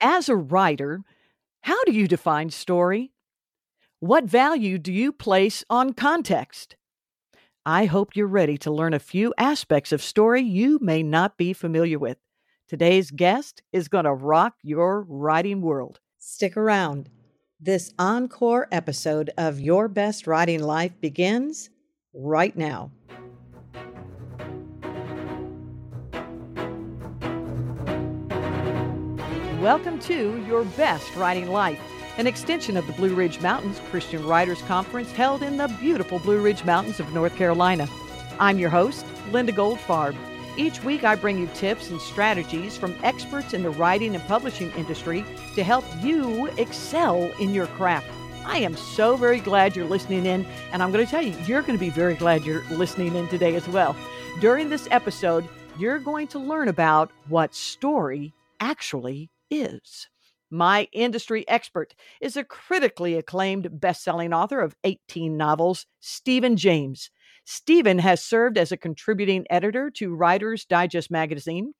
As a writer, how do you define story? What value do you place on context? I hope you're ready to learn a few aspects of story you may not be familiar with. Today's guest is going to rock your writing world. Stick around. This encore episode of Your Best Writing Life begins right now. Welcome to Your Best Writing Life, an extension of the Blue Ridge Mountains Christian Writers Conference held in the beautiful Blue Ridge Mountains of North Carolina. I'm your host, Linda Goldfarb. Each week, I bring you tips and strategies from experts in the writing and publishing industry to help you excel in your craft. I am so very glad you're listening in, and I'm going to tell you, you're going to be very glad you're listening in today as well. During this episode, you're going to learn about what story actually is. My industry expert is a critically acclaimed best-selling author of 18 novels, Steven James. Steven has served as a contributing editor to Writer's Digest magazine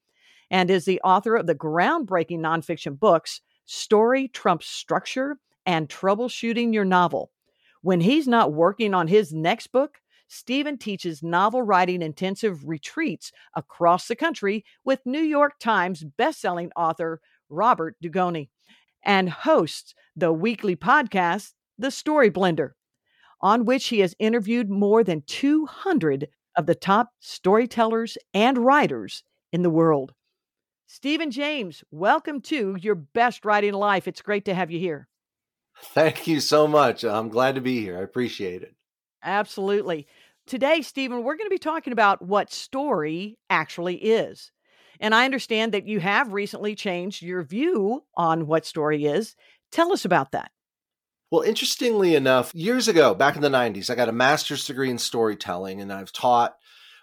and is the author of the groundbreaking nonfiction books Story Trumps Structure and Troubleshooting Your Novel. When he's not working on his next book, Steven teaches novel writing intensive retreats across the country with New York Times bestselling author Robert Dugoni, and hosts the weekly podcast, The Story Blender, on which he has interviewed more than 200 of the top storytellers and writers in the world. Steven James, welcome to Your Best Writing Life. It's great to have you here. Thank you so much. I'm glad to be here. I appreciate it. Absolutely. Today, Steven, we're going to be talking about what story actually is. And I understand that you have recently changed your view on what story is. Tell us about that. Well, interestingly enough, years ago, back in the 90s, I got a master's degree in storytelling, and I've taught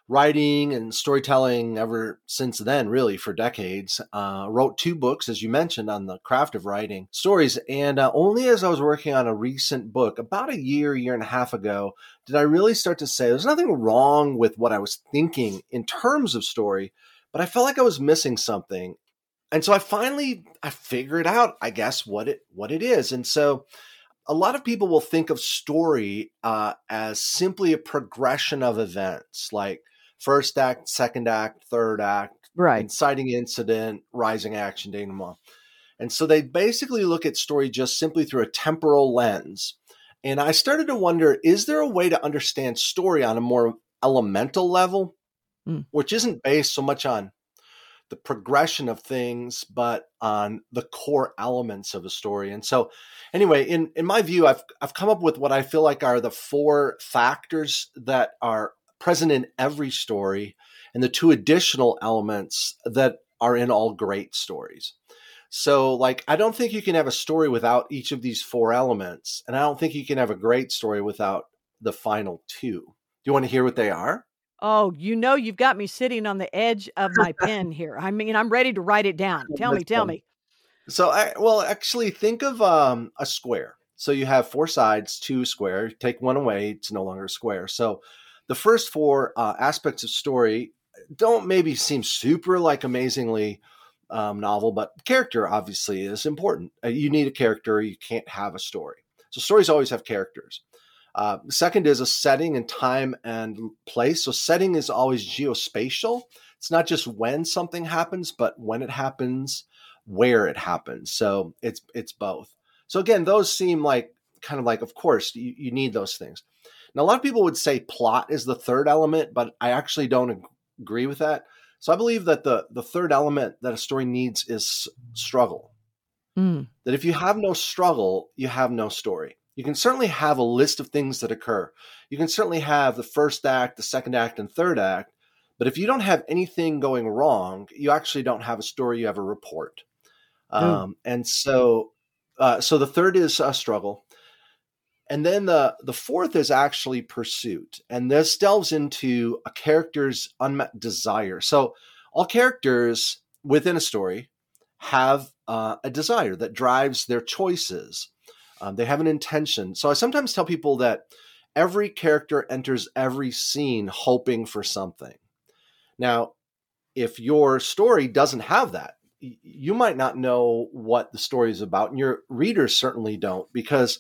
writing and storytelling ever since then, really, for decades. Uh, wrote two books, as you mentioned, on the craft of writing stories. And uh, only as I was working on a recent book, about a year, year and a half ago, did I really start to say there's nothing wrong with what I was thinking in terms of story but I felt like I was missing something. And so I finally I figured out, I guess, what it what it is. And so a lot of people will think of story uh, as simply a progression of events, like first act, second act, third act, right? Inciting incident, rising action, denouement. And so they basically look at story just simply through a temporal lens. And I started to wonder: is there a way to understand story on a more elemental level? Mm. which isn't based so much on the progression of things, but on the core elements of a story. And so, anyway, in in my view, I've I've come up with what I feel like are the four factors that are present in every story, and the two additional elements that are in all great stories. So, like, I don't think you can have a story without each of these four elements, and I don't think you can have a great story without the final two. Do you want to hear what they are? Oh, you know, you've got me sitting on the edge of my pen here. I mean, I'm ready to write it down. Tell me, tell me. So, I well, actually, think of um, a square. So you have four sides, two square. Take one away, it's no longer a square. So, the first four uh, aspects of story don't maybe seem super like amazingly um, novel, but character obviously is important. Uh, you need a character. You can't have a story. So stories always have characters. Uh, second is a setting and time and place. So setting is always geospatial. It's not just when something happens, but when it happens, where it happens. So it's it's both. So again, those seem like kind of like, of course, you, you need those things. Now, a lot of people would say plot is the third element, but I actually don't agree with that. So I believe that the the third element that a story needs is struggle. Mm. That if you have no struggle, you have no story you can certainly have a list of things that occur. You can certainly have the first act, the second act, and third act. But if you don't have anything going wrong, you actually don't have a story. You have a report. Mm. Um, and so, uh, so the third is a struggle, and then the the fourth is actually pursuit, and this delves into a character's unmet desire. So, all characters within a story have uh, a desire that drives their choices. Um, they have an intention. So I sometimes tell people that every character enters every scene hoping for something. Now, if your story doesn't have that, you might not know what the story is about, and your readers certainly don't, because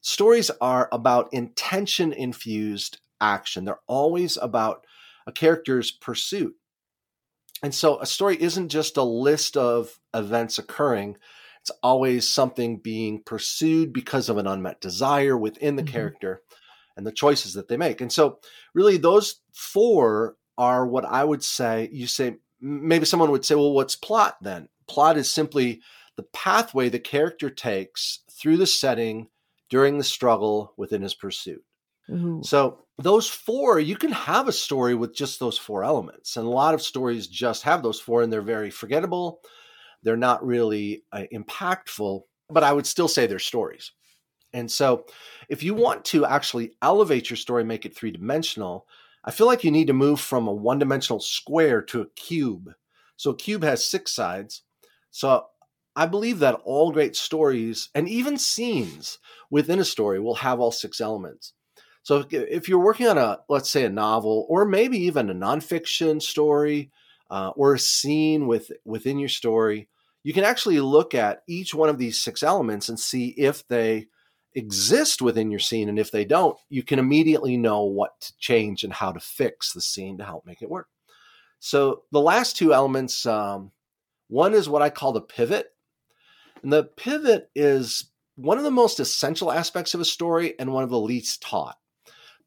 stories are about intention infused action. They're always about a character's pursuit. And so a story isn't just a list of events occurring, it's always something being pursued because of an unmet desire within the mm-hmm. character and the choices that they make. And so, really, those four are what I would say. You say, maybe someone would say, well, what's plot then? Plot is simply the pathway the character takes through the setting during the struggle within his pursuit. Ooh. So those four, you can have a story with just those four elements. And a lot of stories just have those four and they're very forgettable. They're not really uh, impactful, but I would still say they're stories. And so if you want to actually elevate your story, make it three dimensional, I feel like you need to move from a one dimensional square to a cube. So a cube has six sides. So I believe that all great stories and even scenes within a story will have all six elements. So if you're working on a, let's say, a novel or maybe even a nonfiction story uh, or a scene with within your story, you can actually look at each one of these six elements and see if they exist within your scene. And if they don't, you can immediately know what to change and how to fix the scene to help make it work. So the last two elements, um, one is what I call the pivot. And the pivot is one of the most essential aspects of a story and one of the least taught.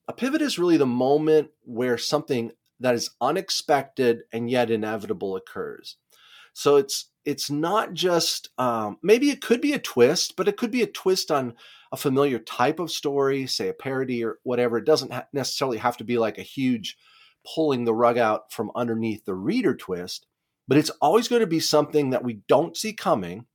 A pivot is really the moment where something that is unexpected and yet inevitable occurs. So it's it's not just um, maybe it could be a twist, but it could be a twist on a familiar type of story, say a parody or whatever. It doesn't ha- necessarily have to be like a huge pulling the rug out from underneath the reader twist, but it's always going to be something that we don't see coming.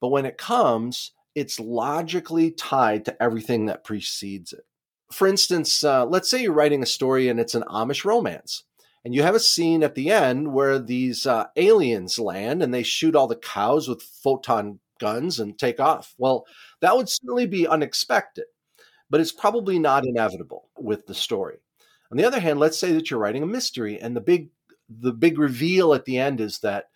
But when it comes, it's logically tied to everything that precedes it for instance, uh, let's say you're writing a story and it's an Amish romance, and you have a scene at the end where these uh, aliens land and they shoot all the cows with photon guns and take off. Well, that would certainly be unexpected, but it's probably not inevitable with the story. On the other hand, let's say that you're writing a mystery and the big the big reveal at the end is that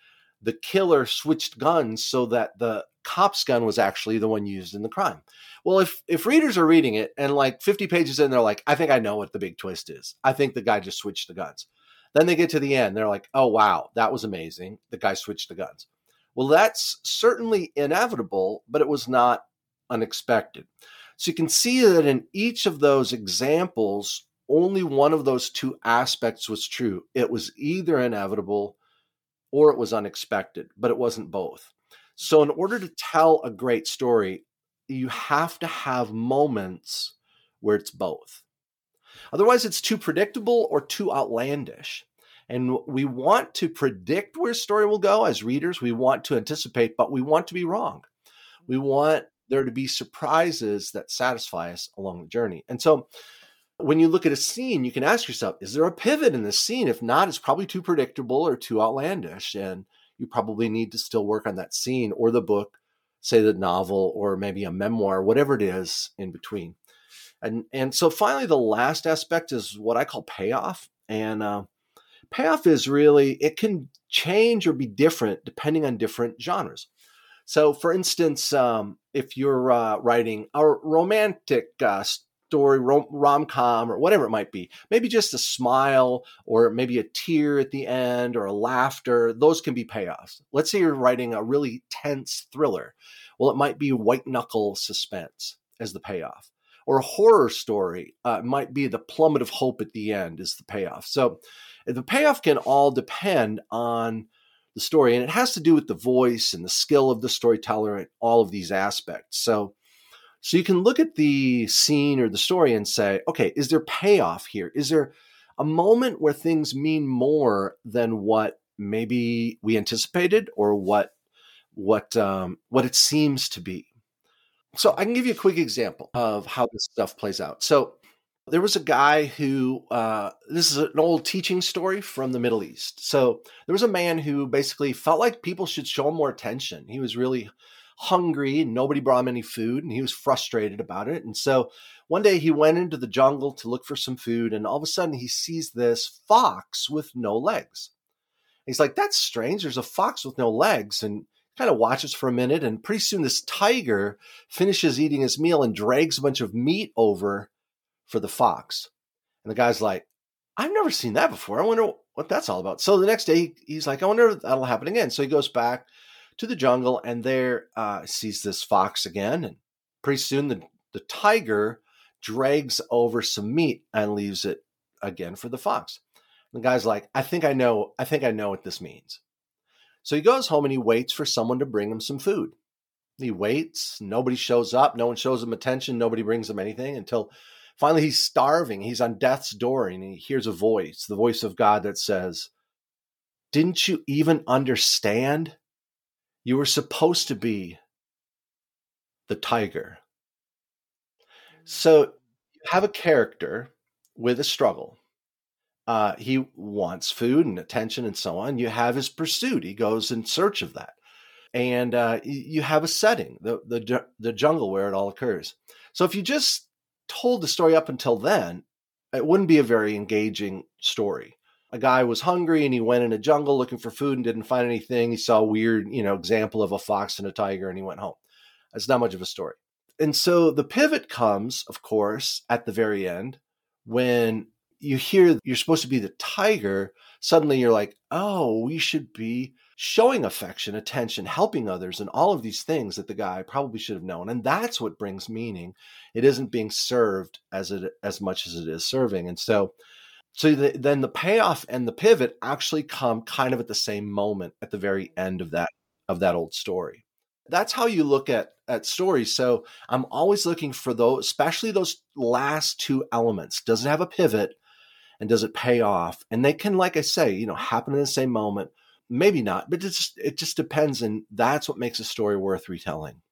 the killer switched guns so that the cop's gun was actually the one used in the crime. Well, if if readers are reading it and like 50 pages in, they're like, I think I know what the big twist is. I think the guy just switched the guns. Then they get to the end, they're like, oh wow, that was amazing. The guy switched the guns. Well, that's certainly inevitable, but it was not unexpected. So you can see that in each of those examples, only one of those two aspects was true. It was either inevitable or it was unexpected, but it wasn't both. So, in order to tell a great story, you have to have moments where it's both. Otherwise, it's too predictable or too outlandish. And we want to predict where story will go as readers. We want to anticipate, but we want to be wrong. We want there to be surprises that satisfy us along the journey. And so when you look at a scene, you can ask yourself, is there a pivot in this scene? If not, it's probably too predictable or too outlandish. And you probably need to still work on that scene or the book, say the novel or maybe a memoir, whatever it is in between. And and so finally, the last aspect is what I call payoff. And uh, payoff is really it can change or be different depending on different genres. So, for instance, um, if you're uh, writing a romantic uh, story, rom com, or whatever it might be. Maybe just a smile, or maybe a tear at the end, or a laughter. Those can be payoffs. Let's say you're writing a really tense thriller. Well, it might be white knuckle suspense as the payoff. Or a horror story uh, might be the plummet of hope at the end is the payoff. So the payoff can all depend on the story, and it has to do with the voice and the skill of the storyteller and all of these aspects. So so you can look at the scene or the story and say, okay, is there payoff here? Is there a moment where things mean more than what maybe we anticipated or what what um, what it seems to be? So I can give you a quick example of how this stuff plays out. So there was a guy who uh, this is an old teaching story from the Middle East. So there was a man who basically felt like people should show him more attention. He was really hungry and nobody brought him any food and he was frustrated about it. And so one day he went into the jungle to look for some food and all of a sudden he sees this fox with no legs. He's like, that's strange. There's a fox with no legs. And kind of watches for a minute. And pretty soon, this tiger finishes eating his meal and drags a bunch of meat over for the fox. And the guy's like, I've never seen that before. I wonder what that's all about. So the next day, he's like, I wonder if that'll happen again. So he goes back to the jungle and there uh, sees this fox again. And pretty soon, the, the tiger drags over some meat and leaves it again for the fox. The guy's like, I think I know, I think I know what this means. So he goes home and he waits for someone to bring him some food. He waits, nobody shows up, no one shows him attention, nobody brings him anything until finally he's starving. He's on death's door and he hears a voice, the voice of God that says, Didn't you even understand? You were supposed to be the tiger. So you have a character with a struggle uh, he wants food and attention and so on. You have his pursuit. He goes in search of that. And uh, you have a setting, the, the, the jungle where it all occurs. So if you just told the story up until then, it wouldn't be a very engaging story. A guy was hungry and he went in a jungle looking for food and didn't find anything. He saw a weird, you know, example of a fox and a tiger and he went home. That's not much of a story. And so the pivot comes, of course, at the very end when you hear you're supposed to be the tiger, suddenly you're like, oh, we should be showing affection, attention, helping others, and all of these things that the guy probably should have known. And that's what brings meaning. It isn't being served as it as much as it is serving. And so, so the, then the payoff and the pivot actually come kind of at the same moment at the very end of that of that old story. That's how you look at at stories. So I'm always looking for those, especially those last two elements. Does it have a pivot? and does it pay off? And they can, like I say, you know, happen in the same moment. Maybe not, but it just it just depends, and that's what makes a story worth retelling.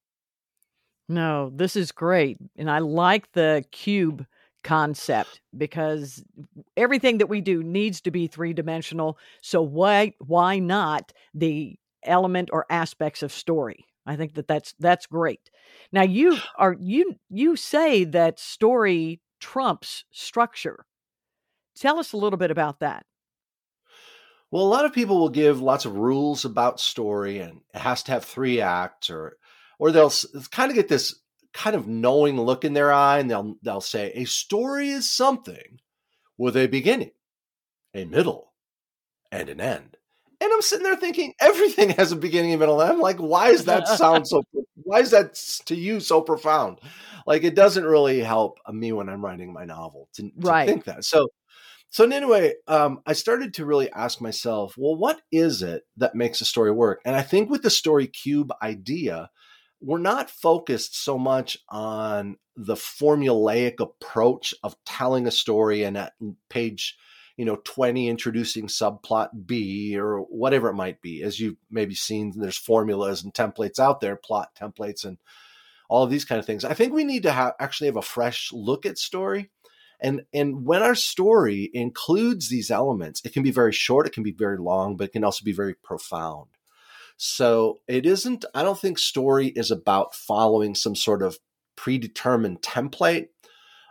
No, this is great, and I like the cube concept because everything that we do needs to be three dimensional. So why why not the element or aspects of story? I think that that's that's great. Now you are you you say that story trumps structure. Tell us a little bit about that. Well, a lot of people will give lots of rules about story and it has to have three acts or or they'll kind of get this kind of knowing look in their eye and they'll they'll say a story is something with a beginning, a middle, and an end. And I'm sitting there thinking everything has a beginning, a middle, and I'm like, why is that sound so? Why is that to you so profound? Like it doesn't really help me when I'm writing my novel to, to right. think that. So so anyway, um, I started to really ask myself, well, what is it that makes a story work? And I think with the story cube idea, we're not focused so much on the formulaic approach of telling a story and at page you know 20 introducing subplot b or whatever it might be. As you've maybe seen there's formulas and templates out there plot templates and all of these kind of things. I think we need to have actually have a fresh look at story. And and when our story includes these elements, it can be very short, it can be very long, but it can also be very profound. So it isn't, I don't think story is about following some sort of predetermined template.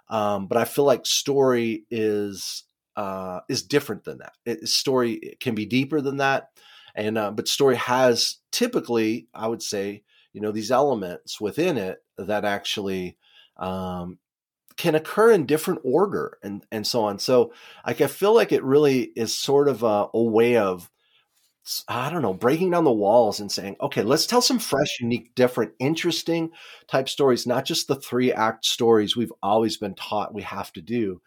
Um, but I feel like story is uh, is different than that. It, story can be deeper than that, and uh, but story has typically, I would say, you know, these elements within it that actually um, can occur in different order and and so on. So like I feel like it really is sort of a, a way of I don't know, breaking down the walls and saying, okay, let's tell some fresh, unique, different, interesting type stories, not just the three act stories we've always been taught we have to do,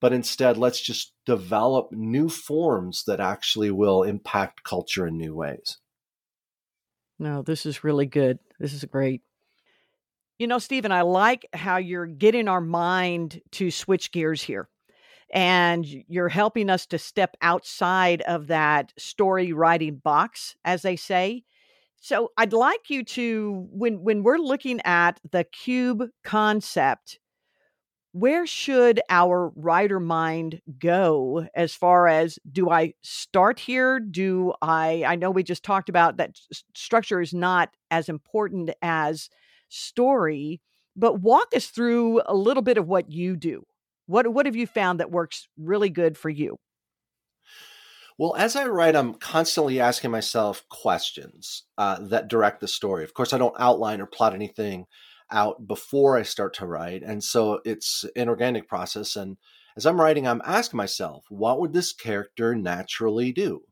but instead let's just develop new forms that actually will impact culture in new ways. No, this is really good. This is great. You know, Steven, I like how you're getting our mind to switch gears here. And you're helping us to step outside of that story writing box, as they say. So I'd like you to, when when we're looking at the cube concept, where should our writer mind go as far as do I start here? Do I I know we just talked about that structure is not as important as story, but walk us through a little bit of what you do. What what have you found that works really good for you? Well, as I write, I'm constantly asking myself questions uh, that direct the story. Of course, I don't outline or plot anything out before I start to write. And so it's an organic process. And as I'm writing, I'm asking myself, what would this character naturally do?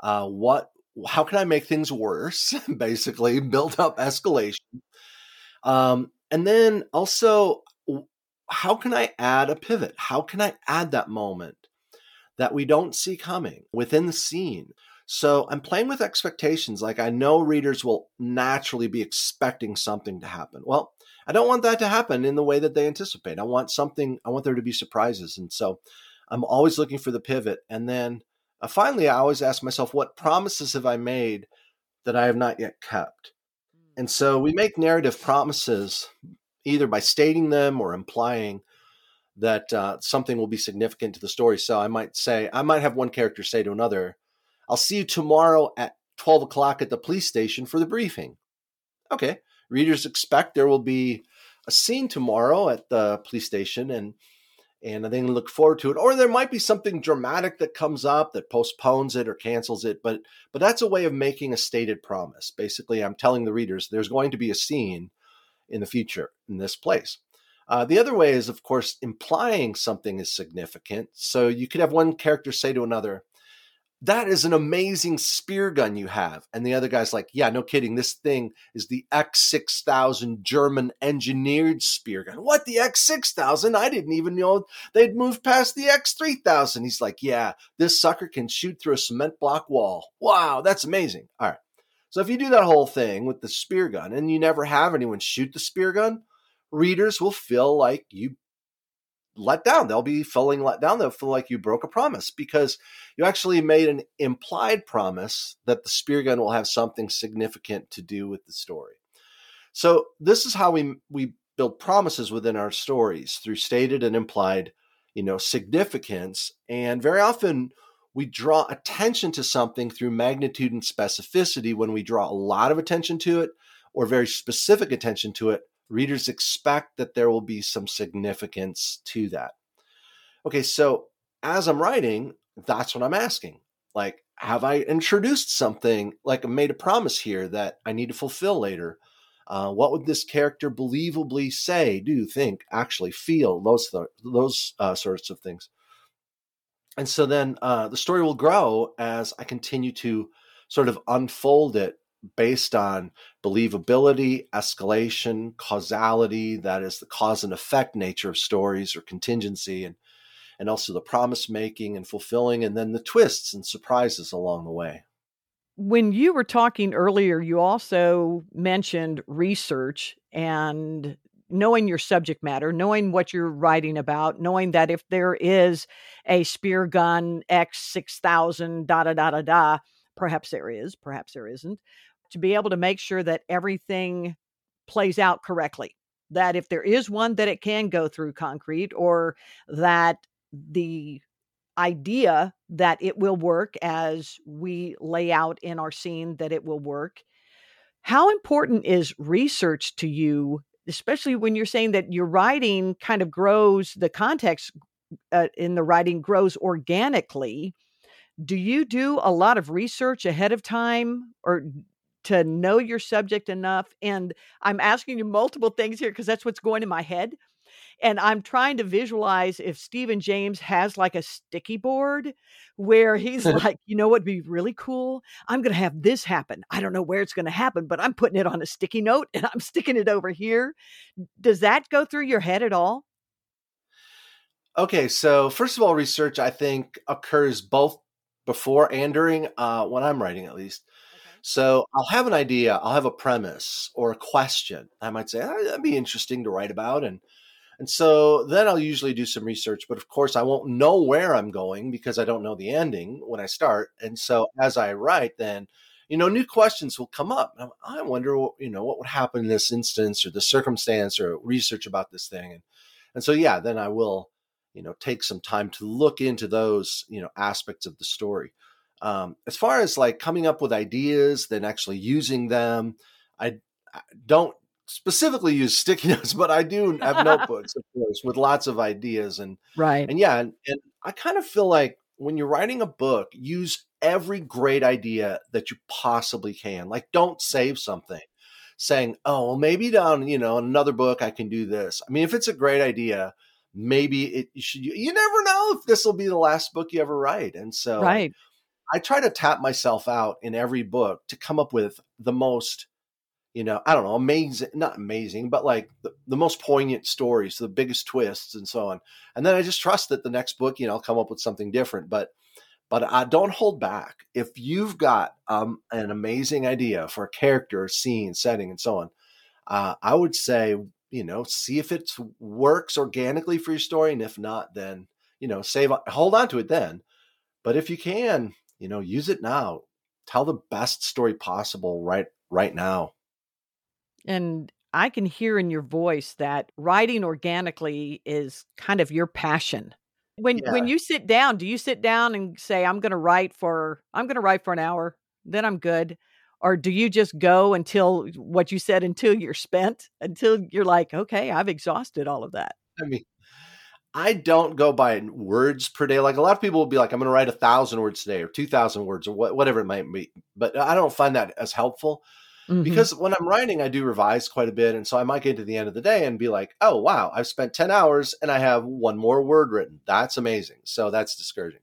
Uh, what, how can I make things worse? Basically, build up escalation. Um, and then also, how can I add a pivot? How can I add that moment? that we don't see coming within the scene. So I'm playing with expectations. Like I know readers will naturally be expecting something to happen. Well, I don't want that to happen in the way that they anticipate. I want something, I want there to be surprises. And so I'm always looking for the pivot. And then uh, finally, I always ask myself, what promises have I made that I have not yet kept? And so we make narrative promises either by stating them or implying that uh, something will be significant to the story. So I might say, I might have one character say to another, I'll see you tomorrow at 12 o'clock at the police station for the briefing. Okay. Readers expect there will be a scene tomorrow at the police station and and they look forward to it. Or there might be something dramatic that comes up that postpones it or cancels it, but but that's a way of making a stated promise. Basically, I'm telling the readers there's going to be a scene in the future in this place. Uh, the other way is, of course, implying something is significant. So you could have one character say to another, that is an amazing spear gun you have. And the other guy's like, yeah, no kidding. This thing is the X6000 German engineered spear gun. What, the X6000? I didn't even know they'd moved past the X3000. He's like, yeah, this sucker can shoot through a cement block wall. Wow, that's amazing. All right. So if you do that whole thing with the spear gun and you never have anyone shoot the spear gun, readers will feel like you let down. They'll be feeling let down. They'll feel like you broke a promise because you actually made an implied promise that the spear gun will have something significant to do with the story. So this is how we we build promises within our stories through stated and implied, you know, significance. And very often we draw attention to something through magnitude and specificity when we draw a lot of attention to it or very specific attention to it readers expect that there will be some significance to that. Okay, so as I'm writing, that's what I'm asking. Like, have I introduced something, like made a promise here that I need to fulfill later? Uh, what would this character believably say, do, think, actually feel? Those those uh, sorts of things. And so then uh, the story will grow as I continue to sort of unfold it based on believability, escalation, causality, that is the cause and effect nature of stories or contingency, and, and also the promise making and fulfilling, and then the twists and surprises along the way. When you were talking earlier, you also mentioned research and knowing your subject matter, knowing what you're writing about, knowing that if there is a spear gun X6000, da da da da da, perhaps there is, perhaps there isn't, to be able to make sure that everything plays out correctly. That if there is one, that it can go through concrete, or that the idea that it will work as we lay out in our scene that it will work. How important is research to you, especially when you're saying that your writing kind of grows, the context uh, in the writing grows organically? Do you do a lot of research ahead of time, or to know your subject enough. And I'm asking you multiple things here because that's what's going in my head. And I'm trying to visualize if Steven James has like a sticky board where he's like, you know what would be really cool? I'm going to have this happen. I don't know where it's going to happen, but I'm putting it on a sticky note and I'm sticking it over here. Does that go through your head at all? Okay, so first of all, research I think occurs both before and during uh, when I'm writing, at least. So I'll have an idea, I'll have a premise or a question. I might say oh, that'd be interesting to write about, and and so then I'll usually do some research. But of course, I won't know where I'm going because I don't know the ending when I start. And so as I write, then you know, new questions will come up. I wonder, you know, what would happen in this instance or the circumstance or research about this thing. And, and so, yeah, then I will, you know, take some time to look into those, you know, aspects of the story. Um, as far as like coming up with ideas, then actually using them, I, I don't specifically use sticky notes, but I do have notebooks, of course, with lots of ideas and right. And yeah, and, and I kind of feel like when you're writing a book, use every great idea that you possibly can. Like, don't save something saying, oh, well, maybe down, you know, another book I can do this. I mean, if it's a great idea, maybe it you should, you never know if this will be the last book you ever write. And so, right. I try to tap myself out in every book to come up with the most you know, I don't know, amazing, not amazing, but like the, the, most poignant stories, the biggest twists, and so on. And then I just trust that the next book, you know, I'll come up with something different. But, but I don't hold back. If you've got um, an amazing idea for a character, scene, setting, and so on, uh, I would say, you know, see if it works organically for your story, and if not, then you know, save, hold on to it then. But if you can, you know, use it now. Tell the best story possible right right now. And I can hear in your voice that writing organically is kind of your passion. When yeah. when you sit down, do you sit down and say I'm going to write for I'm going to write for an hour, then I'm good? Or do you just go until what you said until you're spent, until you're like, okay, I've exhausted all of that? I mean, I don't go by words per day. Like a lot of people will be like, I'm going to write a thousand words today or 2,000 words or whatever it might be. But I don't find that as helpful. Mm-hmm. Because when I'm writing, I do revise quite a bit. And so I might get to the end of the day and be like, oh, wow, I've spent 10 hours and I have one more word written. That's amazing. So that's discouraging.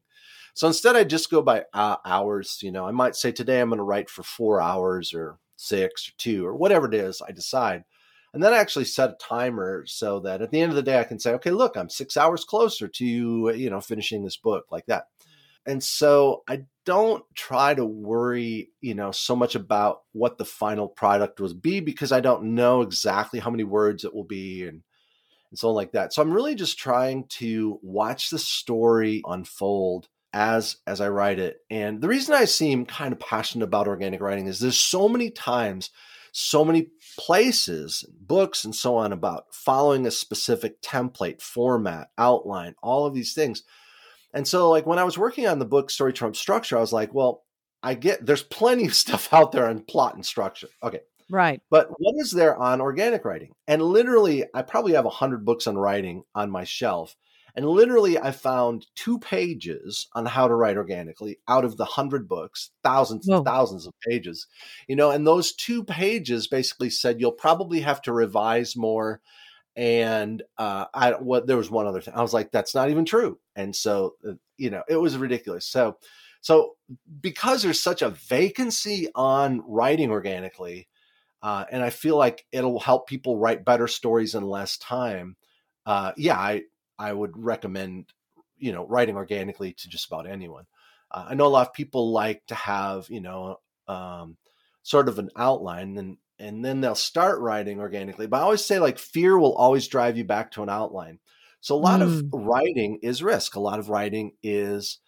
So instead, I just go by uh, hours. You know, I might say today I'm going to write for four hours or six or two or whatever it is I decide. And then I actually set a timer so that at the end of the day, I can say, okay, look, I'm six hours closer to, you know, finishing this book like that. And so I don't try to worry, you know, so much about what the final product will be because I don't know exactly how many words it will be and and so on like that. So I'm really just trying to watch the story unfold as as I write it. And the reason I seem kind of passionate about organic writing is there's so many times, so many places, books and so on about following a specific template, format, outline, all of these things and so, like, when I was working on the book Story Trumps Structure, I was like, well, I get there's plenty of stuff out there on plot and structure. Okay. Right. But what is there on organic writing? And literally, I probably have a hundred books on writing on my shelf. And literally, I found two pages on how to write organically out of the hundred books, thousands Whoa. and thousands of pages. You know, and those two pages basically said you'll probably have to revise more and uh, I what there was one other thing. I was like, that's not even true. And so, uh, you know, it was ridiculous. So, so because there's such a vacancy on writing organically, uh, and I feel like it'll help people write better stories in less time. Uh, yeah, I I would recommend you know writing organically to just about anyone. Uh, I know a lot of people like to have you know um, sort of an outline, and and then they'll start writing organically. But I always say like fear will always drive you back to an outline. So a lot mm. of writing is risk. A lot of writing is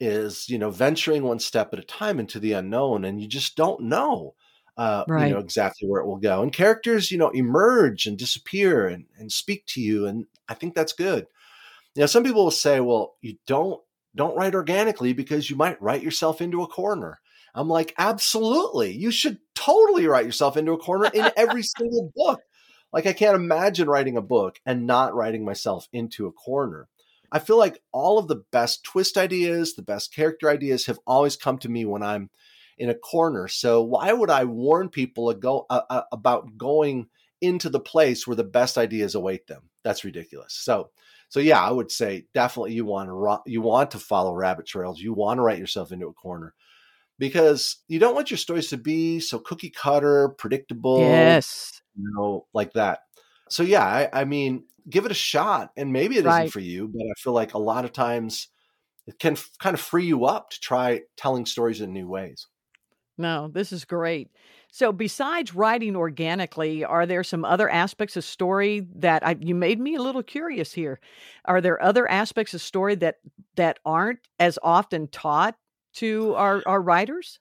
is you know venturing one step at a time into the unknown, and you just don't know. Uh, right. you know exactly where it will go and characters you know emerge and disappear and, and speak to you and i think that's good you know some people will say well you don't don't write organically because you might write yourself into a corner i'm like absolutely you should totally write yourself into a corner in every single book. Like I can't imagine writing a book and not writing myself into a corner. I feel like all of the best twist ideas, the best character ideas have always come to me when I'm in a corner. So why would I warn people ago, uh, about going into the place where the best ideas await them? That's ridiculous. So so yeah, I would say definitely you want to you want to follow rabbit trails. You want to write yourself into a corner because you don't want your stories to be so cookie cutter, predictable. Yes. You know, like that. So yeah, I, I mean, give it a shot, and maybe it right. not for you, but I feel like a lot of times it can f- kind of free you up to try telling stories in new ways. No, this is great. So, besides writing organically, are there some other aspects of story that I, you made me a little curious here? Are there other aspects of story that that aren't as often taught to our, our writers?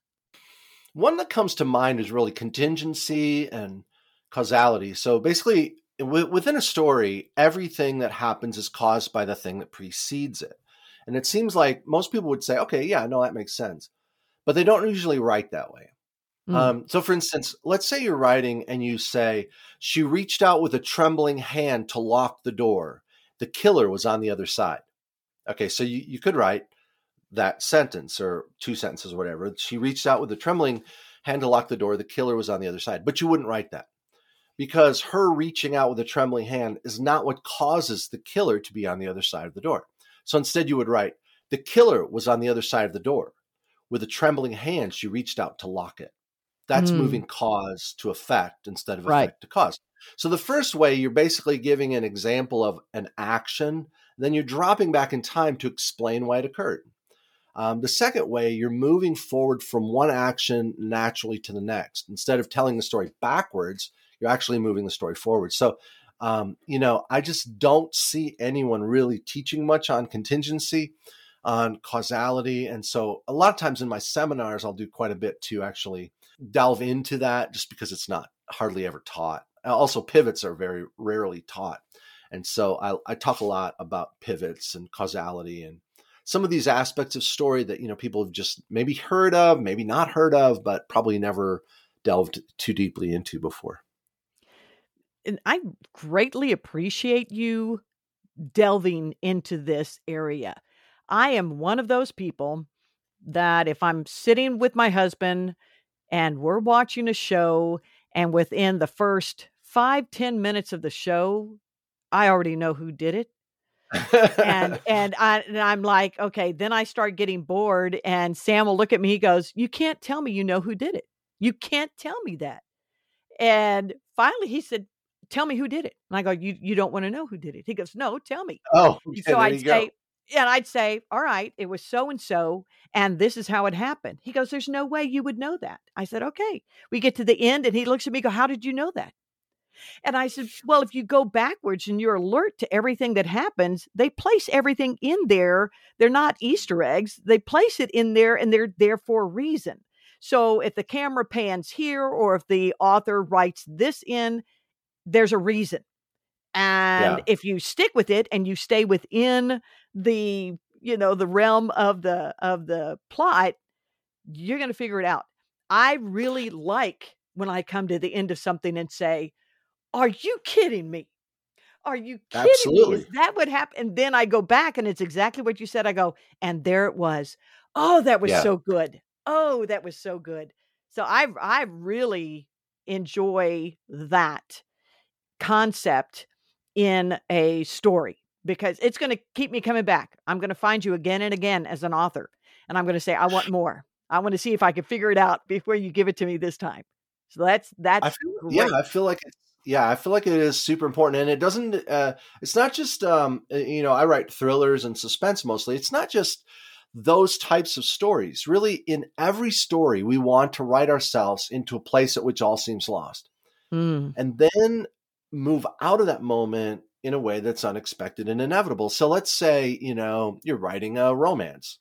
One that comes to mind is really contingency and causality. So basically, w- within a story, everything that happens is caused by the thing that precedes it. And it seems like most people would say, okay, yeah, no, that makes sense. But they don't usually write that way. Mm. Um, so, for instance, let's say you're writing and you say, she reached out with a trembling hand to lock the door. The killer was on the other side. Okay, so you, you could write, that sentence or two sentences or whatever. She reached out with a trembling hand to lock the door. The killer was on the other side. But you wouldn't write that because her reaching out with a trembling hand is not what causes the killer to be on the other side of the door. So instead, you would write, the killer was on the other side of the door. With a trembling hand, she reached out to lock it. That's mm. moving cause to effect instead of effect right. to cause. So the first way, you're basically giving an example of an action, then you're dropping back in time to explain why it occurred. Um, the second way, you're moving forward from one action naturally to the next. Instead of telling the story backwards, you're actually moving the story forward. So, um, you know, I just don't see anyone really teaching much on contingency, on causality. And so, a lot of times in my seminars, I'll do quite a bit to actually delve into that just because it's not hardly ever taught. Also, pivots are very rarely taught. And so I, I talk a lot about pivots and causality and some of these aspects of story that you know people have just maybe heard of, maybe not heard of, but probably never delved too deeply into before. And I greatly appreciate you delving into this area. I am one of those people that if I'm sitting with my husband and we're watching a show, and within the first five ten minutes of the show, I already know who did it and and I and I'm like, okay, then I start getting bored and Sam will look at me, he goes, You can't tell me you know who did it. You can't tell me that. And finally he said, Tell me who did it. And I go, You you don't want to know who did it. He goes, No, tell me. Oh, so I'd say, and I'd say, All right, it was so and so, and this is how it happened. He goes, There's no way you would know that. I said, Okay. We get to the end, and he looks at me, go, How did you know that? And I said, Well, if you go backwards and you're alert to everything that happens, they place everything in there. They're not Easter eggs. They place it in there and they're there for a reason. So if the camera pans here or if the author writes this in, there's a reason. And yeah. if you stick with it and you stay within the, you know, the realm of the of the plot, you're going to figure it out. I really like when I come to the end of something and say, are you kidding me? Are you kidding Absolutely. me? Is that what happened? And then I go back and it's exactly what you said. I go, and there it was. Oh, that was yeah. so good. Oh, that was so good. So I I really enjoy that concept in a story because it's going to keep me coming back. I'm going to find you again and again as an author and I'm going to say I want more. I want to see if I can figure it out before you give it to me this time. So that's that's I feel, yeah, I feel like it's yeah, I feel like it is super important, and it doesn't. Uh, it's not just um, you know I write thrillers and suspense mostly. It's not just those types of stories. Really, in every story, we want to write ourselves into a place at which all seems lost, mm. and then move out of that moment in a way that's unexpected and inevitable. So let's say you know you're writing a romance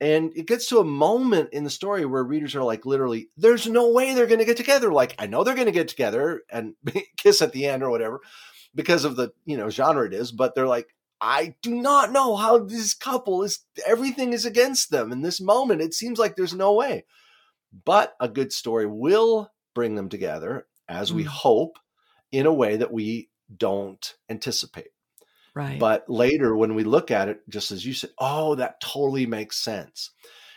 and it gets to a moment in the story where readers are like, literally, there's no way they're going to get together. Like, I know they're going to get together and kiss at the end or whatever because of the, you know, genre it is, but they're like, I do not know how this couple is, everything is against them. In this moment, it seems like there's no way. But a good story will bring them together, as we mm. hope, in a way that we don't anticipate. Right. But later when we look at it, just as you said, oh, that totally makes sense.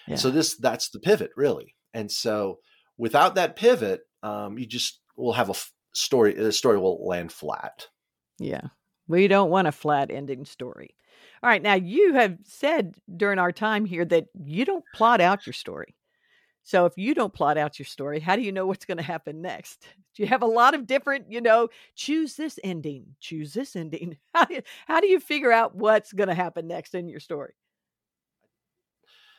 Yeah. So this that's the pivot, really. And so without that pivot, um, you just will have a f- story. The story will land flat. Yeah, we don't want a flat ending story. All right, now you have said during our time here that you don't plot out your story. So if you don't plot out your story, how do you know what's going to happen next? Do you have a lot of different, you know, choose this ending, choose this ending? How do you, how do you figure out what's going to happen next in your story?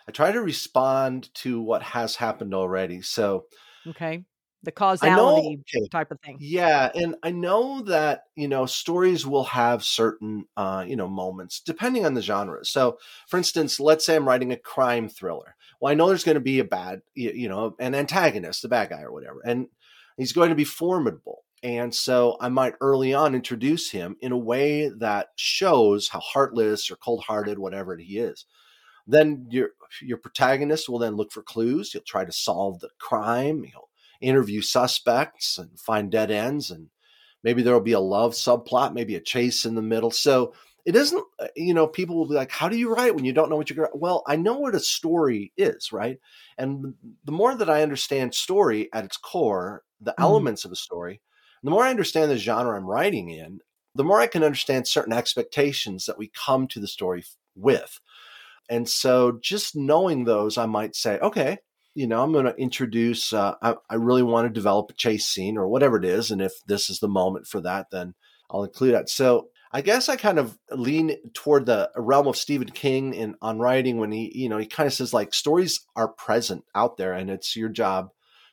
I try to respond to what has happened already. So, okay the causality know, type of thing. Yeah, and I know that you know stories will have certain uh, you know moments depending on the genre. So, for instance, let's say I'm writing a crime thriller. Well, I know there's going to be a bad you know an antagonist, a bad guy or whatever, and he's going to be formidable. And so I might early on introduce him in a way that shows how heartless or cold-hearted, whatever he is. Then your your protagonist will then look for clues. He'll try to solve the crime. He'll interview suspects and find dead ends and maybe there'll be a love subplot maybe a chase in the middle so it isn't, uh, you know, people will be like, how do you write when you don't know what you're going to, well, I know what a story is, right? And the more that I understand story at its core, the mm. elements of a story, the more I understand the genre I'm writing in, the more I can understand certain expectations that we come to the story with. And so just knowing those, I might say, okay, you know, I'm going to introduce, uh, I, I really want to develop a chase scene or whatever it is. And if this is the moment for that, then I'll include that. So I guess I kind of lean toward the realm of Stephen King in on writing when he, you know, he kind of says like stories are present out there and it's your job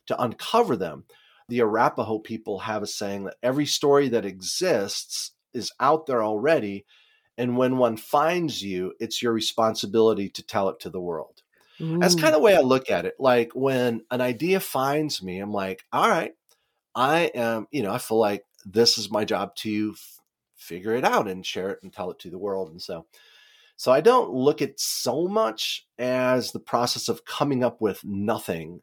to uncover them. The Arapaho people have a saying that every story that exists is out there already. And when one finds you, it's your responsibility to tell it to the world. Ooh. That's kind of the way I look at it. Like when an idea finds me, I'm like, all right, I am, you know, I feel like this is my job to figure it out and share it and tell it to the world. And so, so I don't look at so much as the process of coming up with nothing,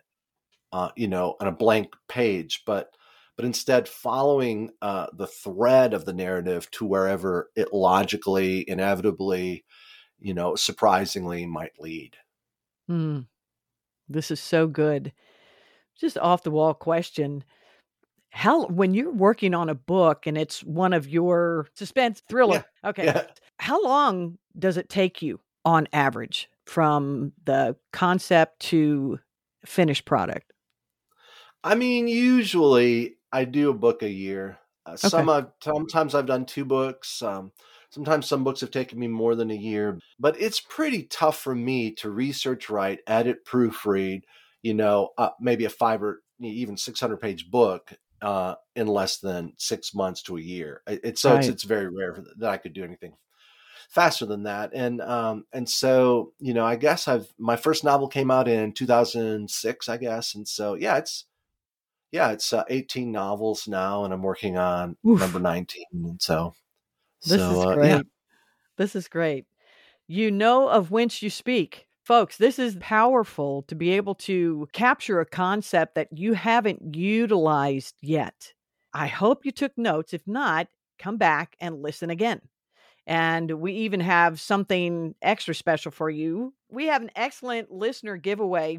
uh, you know, on a blank page, but but instead following uh, the thread of the narrative to wherever it logically, inevitably, you know, surprisingly might lead. Hmm. This is so good. Just off the wall question how when you're working on a book and it's one of your suspense thriller yeah. okay yeah. how long does it take you on average from the concept to finished product i mean usually i do a book a year uh, okay. some I've, sometimes i've done two books um, sometimes some books have taken me more than a year but it's pretty tough for me to research write edit proofread you know uh, maybe a five or even 600 page book uh, in less than six months to a year. It's so right. it's, it's very rare that I could do anything faster than that. And um, and so you know, I guess I've my first novel came out in 2006, I guess, and so yeah, it's yeah, it's uh, 18 novels now, and I'm working on Oof. number 19, and so this so, is great. Uh, yeah. This is great. You know of whence you speak. Folks, this is powerful to be able to capture a concept that you haven't utilized yet. I hope you took notes. If not, come back and listen again. And we even have something extra special for you. We have an excellent listener giveaway.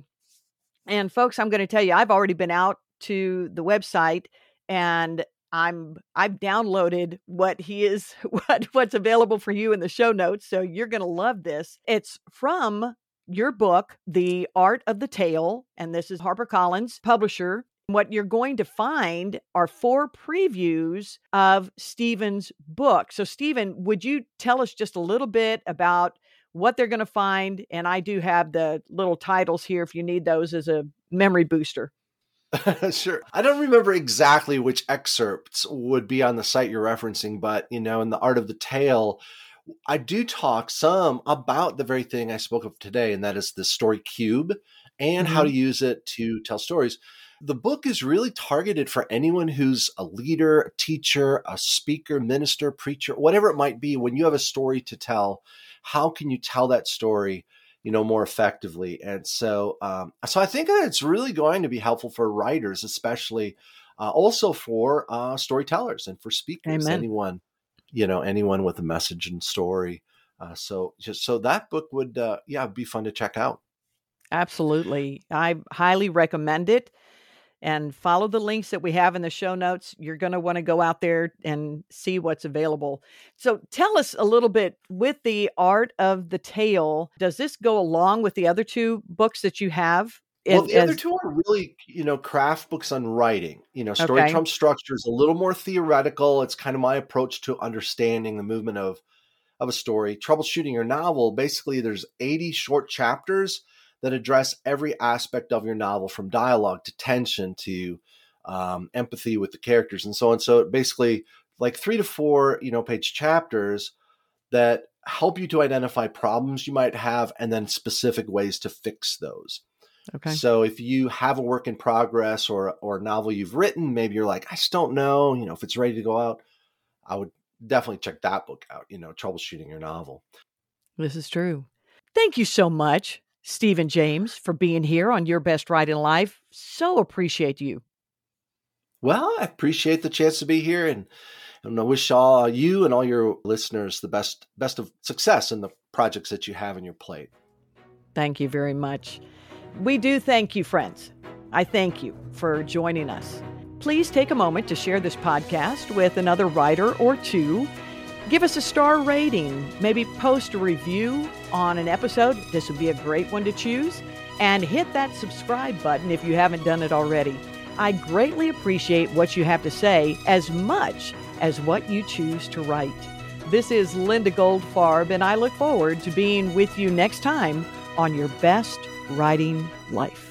And folks, I'm going to tell you, I've already been out to the website and I'm I've downloaded what he is what what's available for you in the show notes so you're going to love this. It's from your book, The Art of the Tale, and this is HarperCollins, publisher. What you're going to find are four previews of Steven's book. So, Steven, would you tell us just a little bit about what they're going to find? And I do have the little titles here if you need those as a memory booster. sure. I don't remember exactly which excerpts would be on the site you're referencing, but you know, in the art of the tale, I do talk some about the very thing I spoke of today, and that is the story cube and mm-hmm. how to use it to tell stories. The book is really targeted for anyone who's a leader, a teacher, a speaker, minister, preacher, whatever it might be. When you have a story to tell, how can you tell that story, you know, more effectively? And so, um, so I think that it's really going to be helpful for writers, especially, uh, also for uh, storytellers and for speakers. Amen. Anyone you know anyone with a message and story. Uh, so just so that book would uh, yeah be fun to check out. Absolutely, I highly recommend it. And follow the links that we have in the show notes. You're going to want to go out there and see what's available. So, tell us a little bit with the art of the tale. Does this go along with the other two books that you have well, the other two are really, you know, craft books on writing. You know, Story okay. Trump structure is a little more theoretical. It's kind of my approach to understanding the movement of of a story. Troubleshooting your novel, basically, there's 80 short chapters that address every aspect of your novel, from dialogue to tension to um, empathy with the characters and so on. So basically, like three to four, you know, page chapters that help you to identify problems you might have and then specific ways to fix those. Okay. So if you have a work in progress or or a novel you've written, maybe you're like, I just don't know, you know, if it's ready to go out, I would definitely check that book out, you know, troubleshooting your novel. This is true. Thank you so much, Steven James, for being here on Your Best Writing Life. So appreciate you. Well, I appreciate the chance to be here and And I wish all you and all your listeners the best best of success in the projects that you have in your plate. Thank you very much. We do thank you, friends. I thank you for joining us. Please take a moment to share this podcast with another writer or two. Give us a star rating, maybe post a review on an episode. This would be a great one to choose. And hit that subscribe button if you haven't done it already. I greatly appreciate what you have to say as much as what you choose to write. This is Linda Goldfarb, and I look forward to being with you next time on Your Best Writing Life.